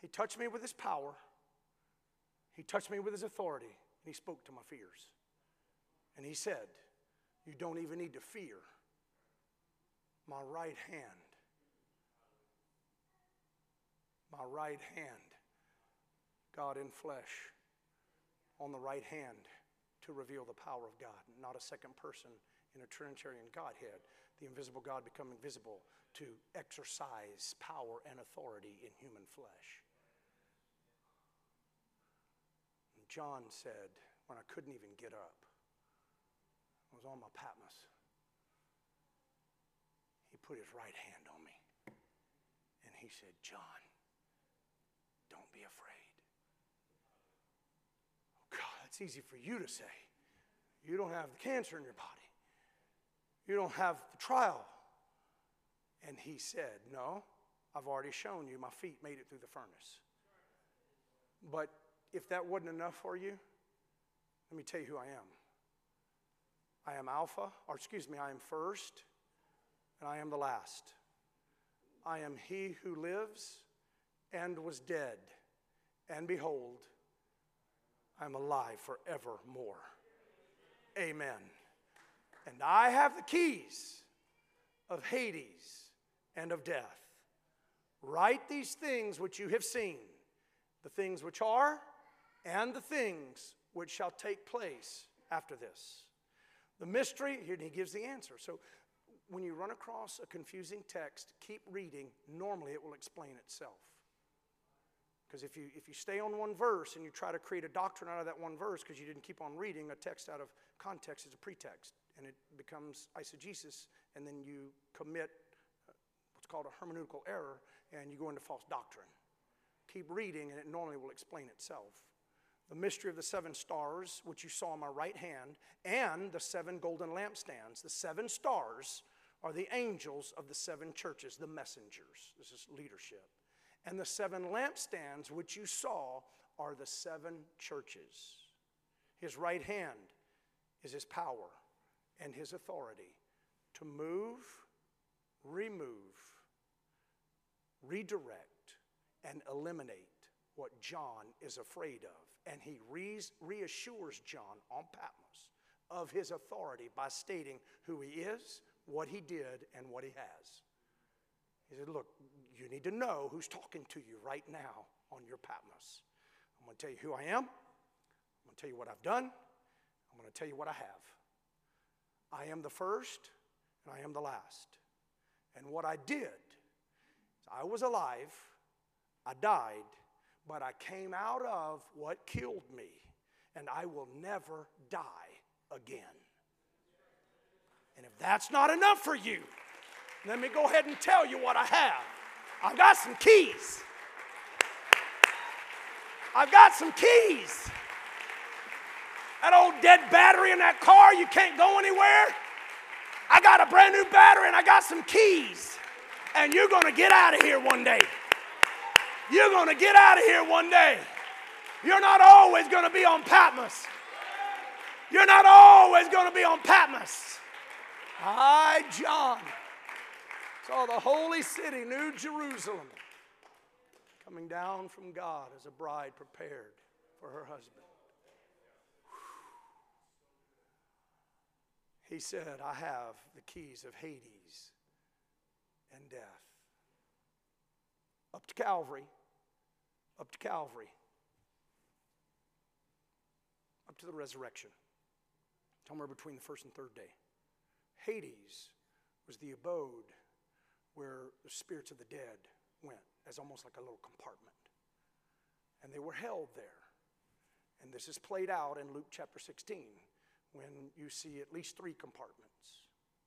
He touched me with his power, he touched me with his authority, and he spoke to my fears. And he said, You don't even need to fear my right hand. My right hand, God in flesh, on the right hand to reveal the power of God, not a second person in a Trinitarian Godhead, the invisible God becoming visible to exercise power and authority in human flesh. And John said, when I couldn't even get up, I was on my Patmos. He put his right hand on me and he said, John, be afraid. Oh, God, it's easy for you to say. You don't have the cancer in your body, you don't have the trial. And he said, No, I've already shown you my feet made it through the furnace. But if that wasn't enough for you, let me tell you who I am. I am Alpha, or excuse me, I am first, and I am the last. I am he who lives and was dead, and behold, I'm alive forevermore. Amen. And I have the keys of Hades and of death. Write these things which you have seen, the things which are, and the things which shall take place after this. The mystery, here he gives the answer. So when you run across a confusing text, keep reading. Normally it will explain itself. Because if you, if you stay on one verse and you try to create a doctrine out of that one verse because you didn't keep on reading, a text out of context is a pretext and it becomes eisegesis, and then you commit uh, what's called a hermeneutical error and you go into false doctrine. Keep reading and it normally will explain itself. The mystery of the seven stars, which you saw on my right hand, and the seven golden lampstands. The seven stars are the angels of the seven churches, the messengers. This is leadership. And the seven lampstands which you saw are the seven churches. His right hand is his power and his authority to move, remove, redirect, and eliminate what John is afraid of. And he reassures John on Patmos of his authority by stating who he is, what he did, and what he has. He said, Look, you need to know who's talking to you right now on your Patmos. I'm going to tell you who I am. I'm going to tell you what I've done. I'm going to tell you what I have. I am the first and I am the last. And what I did, I was alive, I died, but I came out of what killed me, and I will never die again. And if that's not enough for you, let me go ahead and tell you what I have. I've got some keys. I've got some keys. That old dead battery in that car, you can't go anywhere. I got a brand new battery and I got some keys. And you're to get out of here one day. You're to get out of here one day. You're not always to be on Patmos. You're not always to be on Patmos. Hi, John saw the holy city, New Jerusalem, coming down from God as a bride prepared for her husband. He said, I have the keys of Hades and death. Up to Calvary, up to Calvary, up to the resurrection, somewhere between the first and third day. Hades was the abode where the spirits of the dead went, as almost like a little compartment. And they were held there. And this is played out in Luke chapter 16 when you see at least three compartments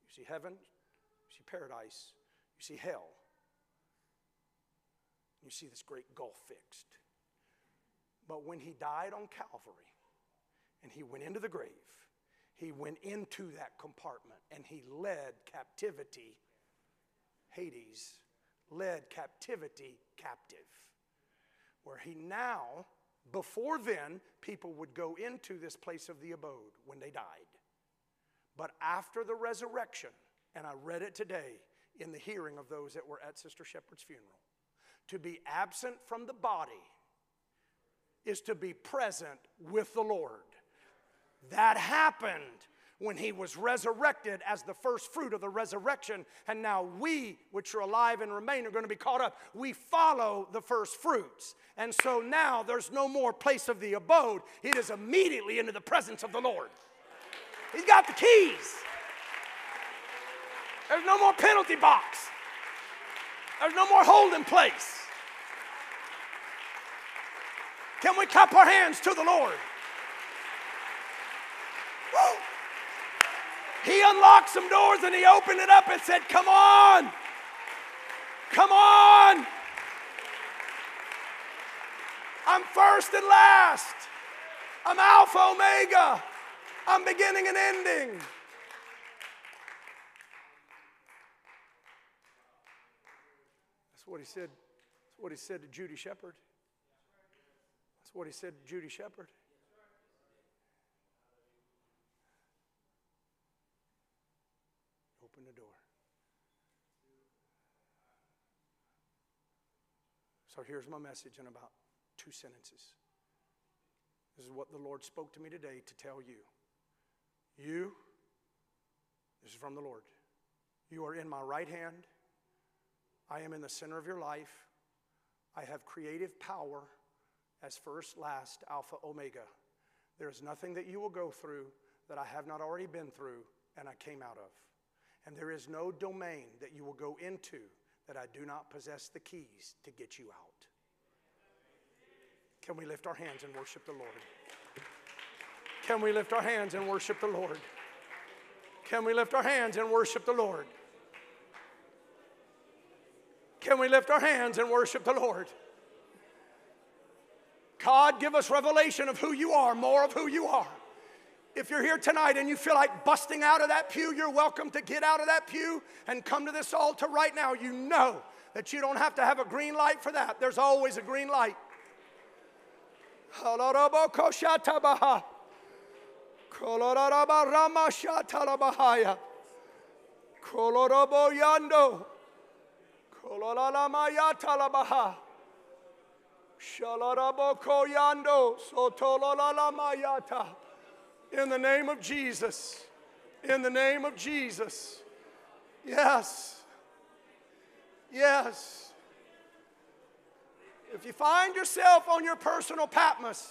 you see heaven, you see paradise, you see hell. You see this great gulf fixed. But when he died on Calvary and he went into the grave, he went into that compartment and he led captivity Hades led captivity captive, where he now Before then, people would go into this place of the abode when they died. But after the resurrection, and I read it today in the hearing of those that were at Sister Shepherd's funeral, to be absent from the body is to be present with the Lord. That happened when he was resurrected as the first fruit of the resurrection. And now we, which are alive and remain, are going to be caught up. We follow the first fruits. And so now there's no more place of the abode. It is immediately into the presence of the Lord. He's got the keys. There's no more penalty box. There's no more holding place. Can we clap our hands to the Lord? Woo! He unlocked some doors and he opened it up and said, Come on, come on. I'm first and last. I'm Alpha, Omega. I'm beginning and ending. That's what he said. That's what he said to Judy Shepard. That's what he said to Judy Shepard. Open the door. So here's my message in about two sentences. This is what the Lord spoke to me today to tell you. You, this is from the Lord, you are in my right hand. I am in the center of your life. I have creative power as first, last, Alpha, Omega. There is nothing that you will go through that I have not already been through and I came out of. And there is no domain that you will go into that I do not possess the keys to get you out. Can we lift our hands and worship the Lord? Can we lift our hands and worship the Lord? Can we lift our hands and worship the Lord? Can we lift our hands and worship the Lord? God, give us revelation of who you are, more of who you are. If you're here tonight and you feel like busting out of that pew, you're welcome to get out of that pew and come to this altar right now. You know that you don't have to have a green light for that, there's always a green light. Kolorabo yando. Kololala mayata la baha. Shalaraboko yando. Sotololala mayata. In the name of Jesus. In the name of Jesus. Yes. Yes. If you find yourself on your personal Patmos,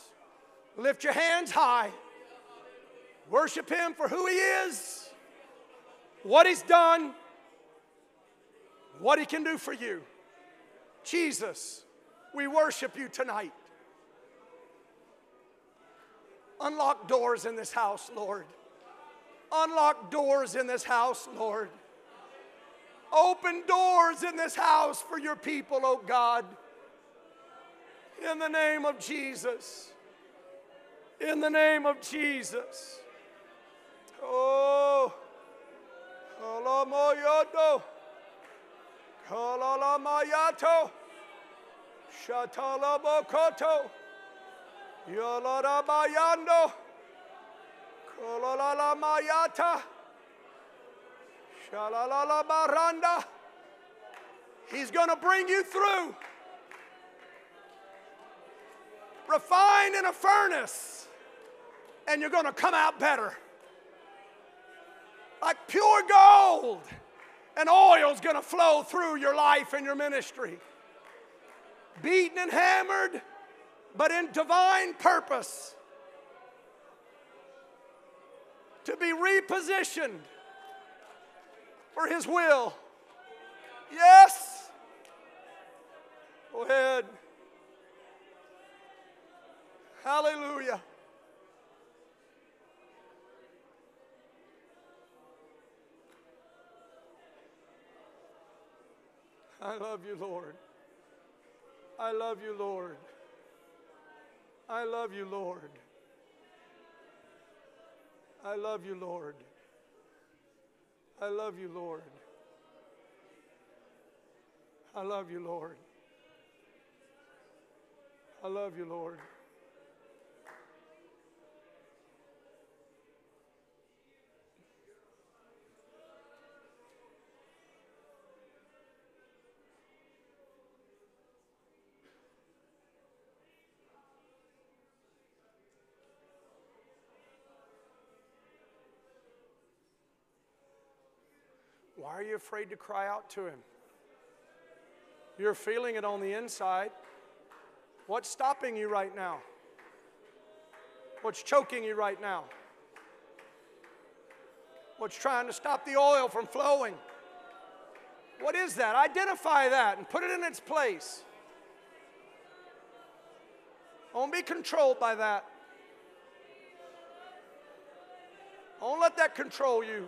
lift your hands high. Worship Him for who He is, what He's done, what He can do for you. Jesus, we worship you tonight. Unlock doors in this house, Lord. Unlock doors in this house, Lord. Open doors in this house for your people, oh God. In the name of Jesus. In the name of Jesus. Oh. Kalamoyodo. Kalalamayato. Shatalabokoto. Yolarabayando. Kolalamayata. Shalalalabaranda. He's going to bring you through. Refined in a furnace, and you're going to come out better. Like pure gold, and oil's going to flow through your life and your ministry. Beaten and hammered, but in divine purpose to be repositioned for His will. Yes? Go ahead. Hallelujah. I love you, Lord. I love you, Lord. I love you, Lord. I love you, Lord. I love you, Lord. I love you, Lord. I love you, Lord. Why are you afraid to cry out to Him? You're feeling it on the inside. What's stopping you right now? What's choking you right now? What's trying to stop the oil from flowing? What is that? Identify that and put it in its place. Don't be controlled by that. Don't let that control you.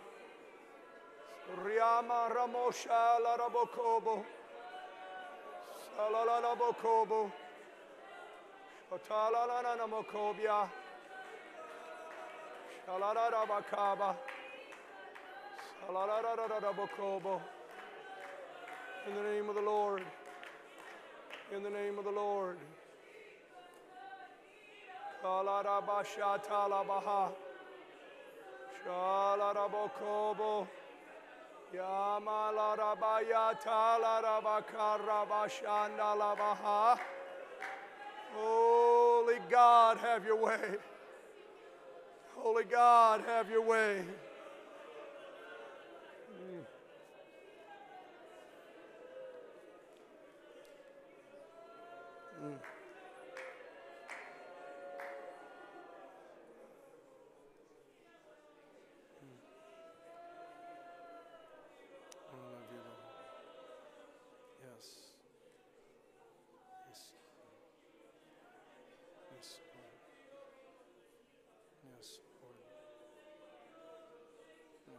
Riama ramosha larabokobo. Salalalabokobo. Shotalalanamakobia. Shalarabakaba. Salararabokobo. In the name of the Lord. In the name of the Lord. Kalarabashatalabaha. Shalarabokobo. Holy God, have your way. Holy God, have your way. Mm.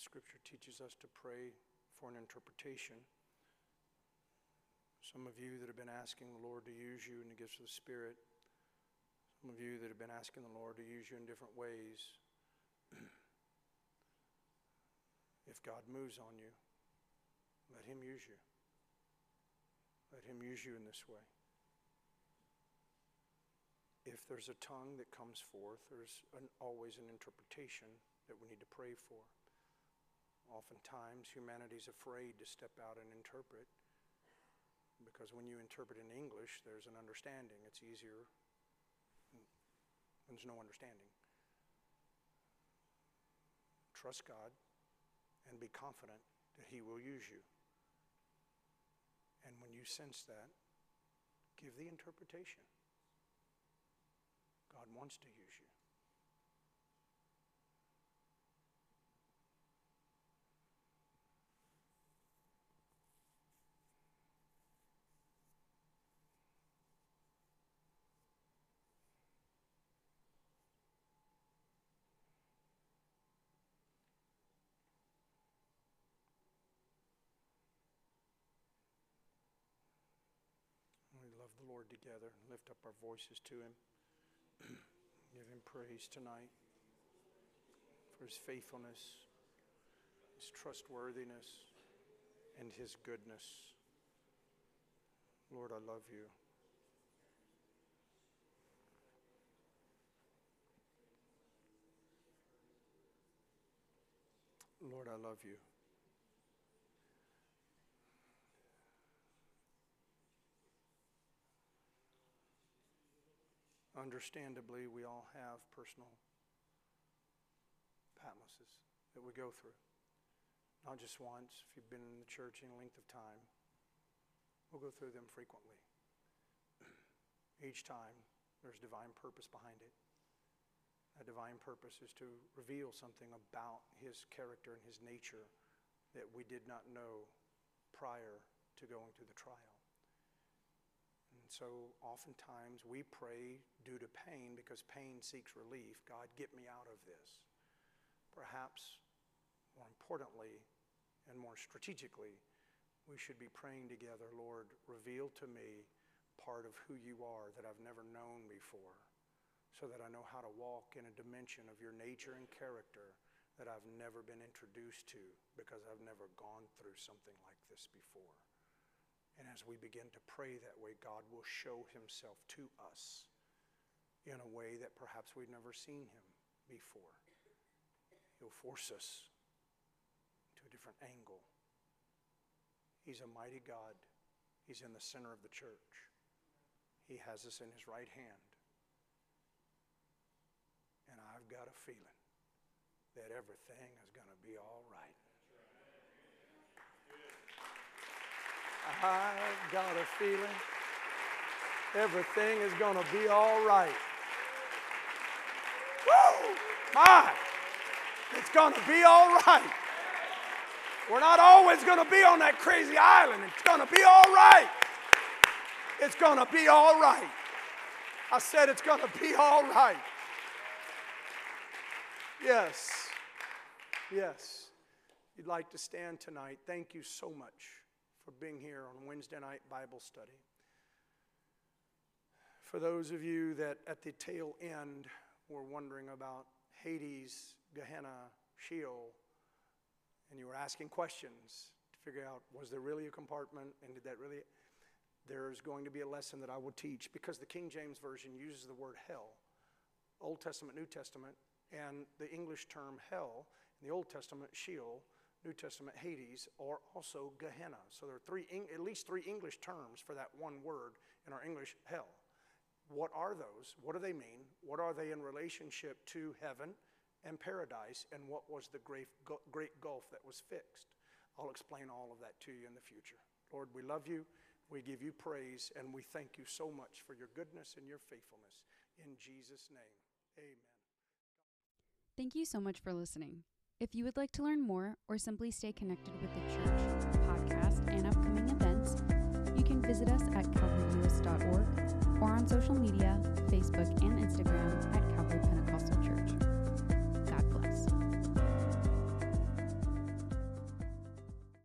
Scripture teaches us to pray for an interpretation. Some of you that have been asking the Lord to use you in the gifts of the Spirit, some of you that have been asking the Lord to use you in different ways. if God moves on you, let Him use you. Let Him use you in this way. If there's a tongue that comes forth, there's an, always an interpretation that we need to pray for. Oftentimes, humanity's afraid to step out and interpret because when you interpret in English, there's an understanding. It's easier when there's no understanding. Trust God and be confident that He will use you. And when you sense that, give the interpretation. God wants to use you. We love the Lord together. Lift up our voices to Him. Give Him praise tonight for His faithfulness, His trustworthiness, and His goodness. Lord, I love you. Lord, I love you. Understandably, we all have personal Patmoses that we go through. Not just once, if you've been in the church any length of time, we'll go through them frequently. Each time, there's divine purpose behind it. That divine purpose is to reveal something about his character and his nature that we did not know prior to going through the trial. And so oftentimes we pray due to pain because pain seeks relief. God, get me out of this. Perhaps more importantly and more strategically, we should be praying together, Lord, reveal to me part of who you are that I've never known before so that I know how to walk in a dimension of your nature and character that I've never been introduced to because I've never gone through something like this before. And as we begin to pray that way, God will show himself to us in a way that perhaps we've never seen him before. He'll force us to a different angle. He's a mighty God. He's in the center of the church. He has us in his right hand. And I've got a feeling that everything is going to be all right. I've got a feeling everything is going to be all right. Woo! My! It's going to be all right. We're not always going to be on that crazy island. It's going to be all right. It's going to be all right. I said it's going to be all right. Yes. Yes. You'd like to stand tonight. Thank you so much for being here on Wednesday night Bible study. For those of you that at the tail end were wondering about Hades, Gehenna, Sheol, and you were asking questions to figure out was there really a compartment and did that really there's going to be a lesson that I will teach because the King James version uses the word hell. Old Testament, New Testament, and the English term hell, in the Old Testament, Sheol, New Testament, Hades, or also Gehenna. So there are three, at least three English terms for that one word in our English hell. What are those? What do they mean? What are they in relationship to heaven and paradise? And what was the great, great gulf that was fixed? I'll explain all of that to you in the future. Lord, we love you. We give you praise, and we thank you so much for your goodness and your faithfulness. In Jesus' name, amen. Thank you so much for listening. If you would like to learn more or simply stay connected with the church, podcast, and upcoming events, you can visit us at calvaryus.org or on social media, Facebook and Instagram at Calvary Pentecostal Church.